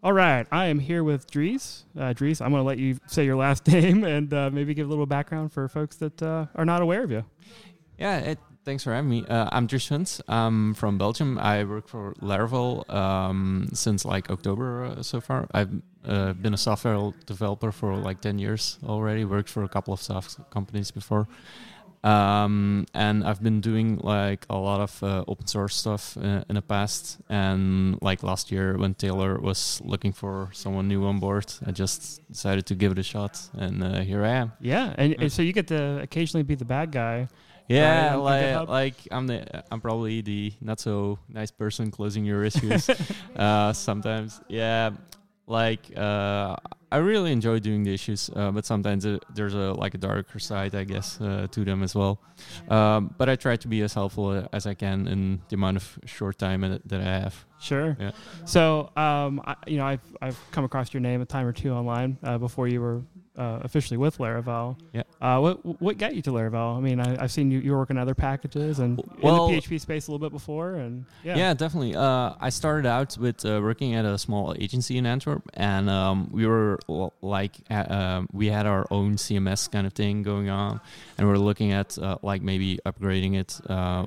All right, I am here with Dries. Uh, Dries, I'm going to let you say your last name and uh, maybe give a little background for folks that uh, are not aware of you. Yeah, it, thanks for having me. Uh, I'm Dries Vints. I'm from Belgium. I work for Laravel um, since like October uh, so far. I've uh, been a software developer for like 10 years already. Worked for a couple of soft companies before. Um, and I've been doing like a lot of uh, open source stuff uh, in the past. And like last year, when Taylor was looking for someone new on board, I just decided to give it a shot, and uh, here I am. Yeah, and, and, so you get to occasionally be the bad guy. Yeah, like, like I'm the I'm probably the not so nice person closing your issues uh, sometimes. Yeah, like uh, I really enjoy doing the issues, uh, but sometimes there's a like a darker side, I guess, uh, to them as well. Um, but I try to be as helpful as I can in the amount of short time that I have. Sure. Yeah. So, um, I, you know, I've I've come across your name a time or two online uh, before you were uh, officially with Laravel. Yeah. Uh, what what got you to Laravel? I mean, I, have seen you you work on other packages and well, in the PHP space a little bit before, and yeah. Yeah, definitely. Uh, I started out with uh, working at a small agency in Antwerp, and um, we were like uh, we had our own CMS kind of thing going on, and we are looking at uh, like maybe upgrading it,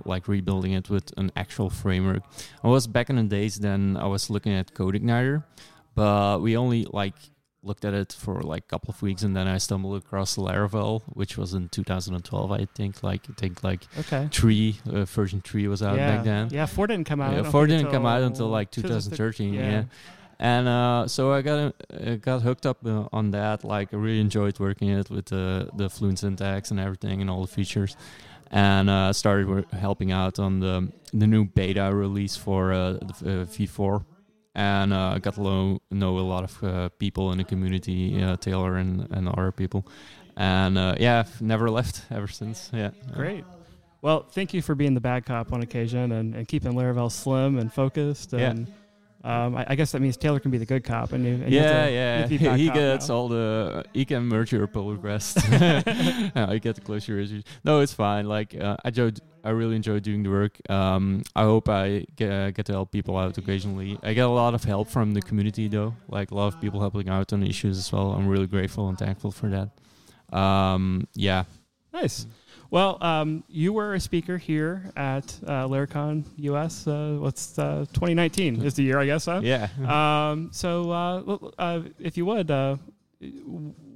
like rebuilding it with an actual framework. I was back in the days then I was looking at CodeIgniter, but we only like looked at it for like a couple of weeks and then I stumbled across Laravel, which was in 2012, I think. Like I think like okay. three uh, version three was out yeah. back then. Yeah, four didn't come out. Yeah, four didn't come out until like 2013. yeah. yeah. And uh, so I got uh, got hooked up uh, on that. Like I really enjoyed working it with the the fluent syntax and everything and all the features, and uh, started helping out on the the new beta release for uh, the, uh, V4 and uh, got to know, know a lot of uh, people in the community, uh, Taylor and, and other people. And uh, yeah, I've never left ever since. Yeah. Great. Well, thank you for being the bad cop on occasion and, and keeping Laravel slim and focused. And yeah. Um, I, I, guess that means Taylor can be the good cop, and, you, and yeah, yeah, he, gets now. all the he can merge your pull requests. I get to close your issues. No, it's fine. Like uh, I I really enjoy doing the work. Um, I hope I get, uh, get to help people out occasionally. I get a lot of help from the community though, like a lot of people helping out on issues as well. I'm really grateful and thankful for that. Um, yeah, nice. Well, um, you were a speaker here at uh, Laracon US. Uh, what's uh, 2019 is the year, I guess. Huh? Yeah. Um, so, uh, uh, if you would, uh,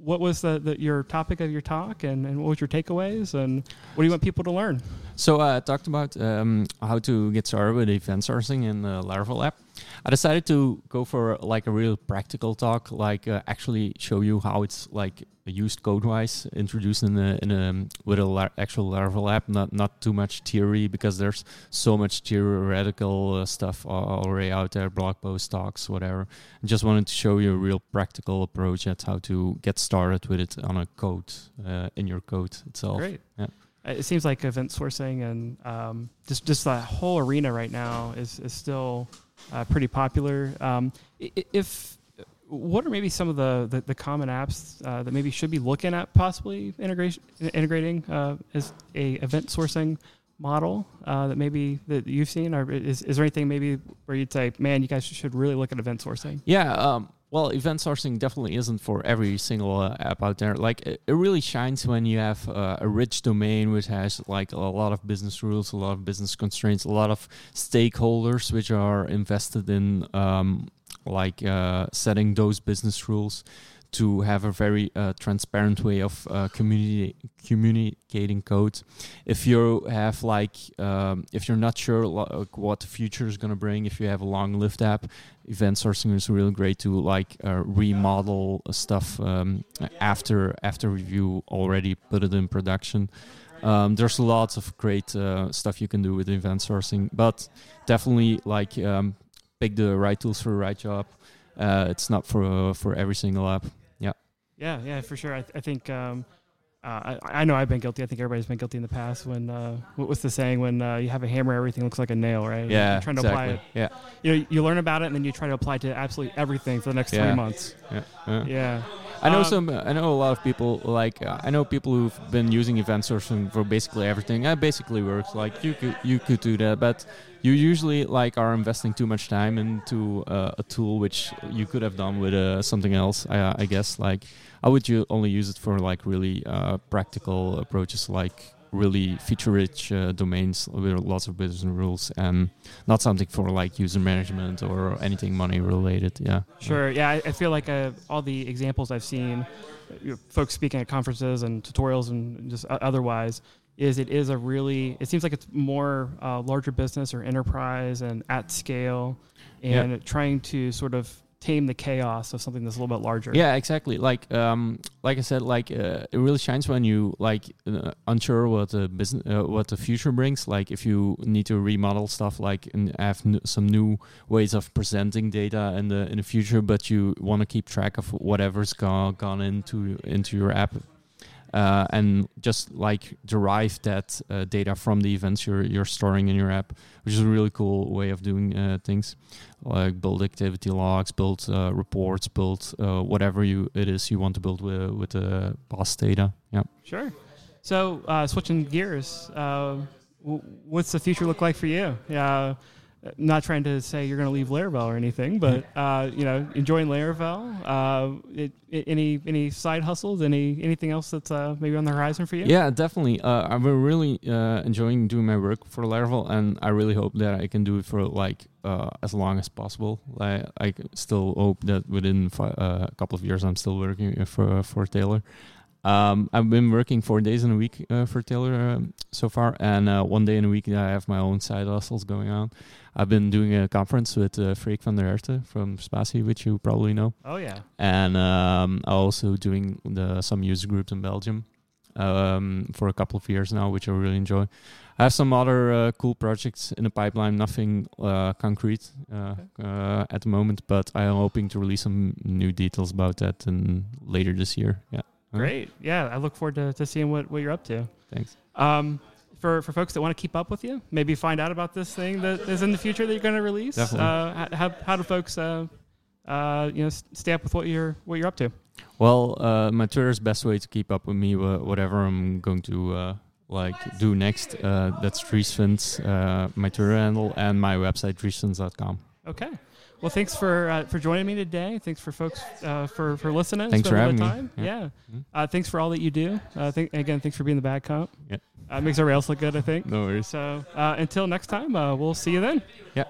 what was the, the, your topic of your talk, and, and what was your takeaways, and what do you want people to learn? So, I talked about um, how to get started with event sourcing in the Laravel app. I decided to go for like a real practical talk, like actually show you how it's like used code wise, introduced in a, in a with a la- actual Laravel app. Not not too much theory because there's so much theoretical uh, stuff already out there, blog posts, talks, whatever. I just wanted to show you a real practical approach at how to get started with it on a code uh, in your code itself. Great. Yeah. It seems like event sourcing and um, just just that whole arena right now is is still uh, pretty popular. Um, if what are maybe some of the, the, the common apps uh, that maybe should be looking at possibly integration integrating uh, as a event sourcing model uh, that maybe that you've seen or is, is there anything maybe where you'd say man you guys should really look at event sourcing yeah um, well event sourcing definitely isn't for every single uh, app out there. Like it, it, really shines when you have uh, a rich domain which has like a lot of business rules a lot of business constraints a lot of stakeholders which are invested in um, like uh, setting those business rules to have a very uh, transparent way of uh, communi- communicating code. If you have like, um, if you're not sure like, what the future is going to bring, if you have a long-lived app, event sourcing is really great to like uh, remodel stuff um, after after review already put it in production. Um, there's lots of great uh, stuff you can do with event sourcing, but definitely like um, pick the right tools for the right job. Uh, it's not for uh, for every single app. Yeah. Yeah, yeah, for sure. I, th- I think um, uh, I, I, know I've been guilty. I think everybody's been guilty in the past. When uh, what was the saying? When uh, you have a hammer, everything looks like a nail, right? Yeah, You're trying to exactly. apply it. Yeah. You know, you learn about it, and then you try to apply it to absolutely everything for the next yeah. three months. Yeah. Yeah. yeah. I know Um, some. I know a lot of people. Like uh, I know people who've been using event sourcing for basically everything. It basically works. Like you could you could do that, but you usually like are investing too much time into uh, a tool which you could have done with uh, something else. I, I guess like I would you only use it for like really uh, practical approaches, like really feature-rich uh, domains with lots of business rules, and not something for like user management or anything money related. Yeah. Sure. Yeah, I, I feel like uh, all the examples I've seen, folks speaking at conferences and tutorials and just otherwise, is it is a really. It seems like it's more uh, larger business or enterprise and at scale, and trying to sort of tame the chaos of something that's a little bit larger. Yeah, exactly. Like, um, like I said, like uh, it really shines when you like uh, unsure what the business, uh, what the future brings. Like, if you need to remodel stuff, like and have n- some new ways of presenting data in the in the future, but you want to keep track of whatever's gone gone into into your app. Uh, and just like derive that uh, data from the events you're you're storing in your app, which is a really cool way of doing uh, things like build activity logs, build uh, reports, build uh, whatever you it is you want to build with with the past data. Yeah. Sure. So uh, switching gears, what's the future look like for you? Yeah. Not trying to say you're going to leave Laravel or anything, but uh, you know, enjoying Laravel. Uh, it, it, any any side hustles? Any anything else that's uh, maybe on the horizon for you? Yeah, definitely. Uh, I'm really uh, enjoying doing my work for Laravel, and I really hope that I can do it for like uh, as long as possible. I, I still hope that within fi- uh, a couple of years, I'm still working for for Taylor. Um, I've been working four days in a week uh, for Taylor um, so far, and uh, one day in a week I have my own side hustles going on. I've been doing a conference with uh, Freek Van der Herten from Spatie, which you probably know Oh yeah. and um, also doing the, some user groups in Belgium um, for a couple of years now, which I really enjoy. I have some other uh, cool projects in the pipeline, nothing uh, concrete uh, uh, at the moment, but I am hoping to release some new details about that in later this year. Yeah? Great. Yeah, I look forward to, to seeing what, what you're up to. Thanks. Um, for, for folks that want to keep up with you, maybe find out about this thing that is in the future that you're going to release. Definitely. Uh, how, how do folks uh, uh, you know stay up with what you're what you're up to? Well, uh, my Twitter is best way to keep up with me, whatever I'm going to uh, like do next. Uh, that's Driesvints, uh, my Twitter handle, and my website, driesvints.com. Okay. Well, thanks for uh, for joining me today. Thanks for folks uh, for for listening. Thanks for having me. time. Yeah. Yeah. Mhm. Uh, thanks for all that you do. Uh, think, again, thanks for being the bad cop. Yeah. Uh, makes everybody else look good, I think. No worries. So uh, until next time, uh, we'll see you then. Yeah.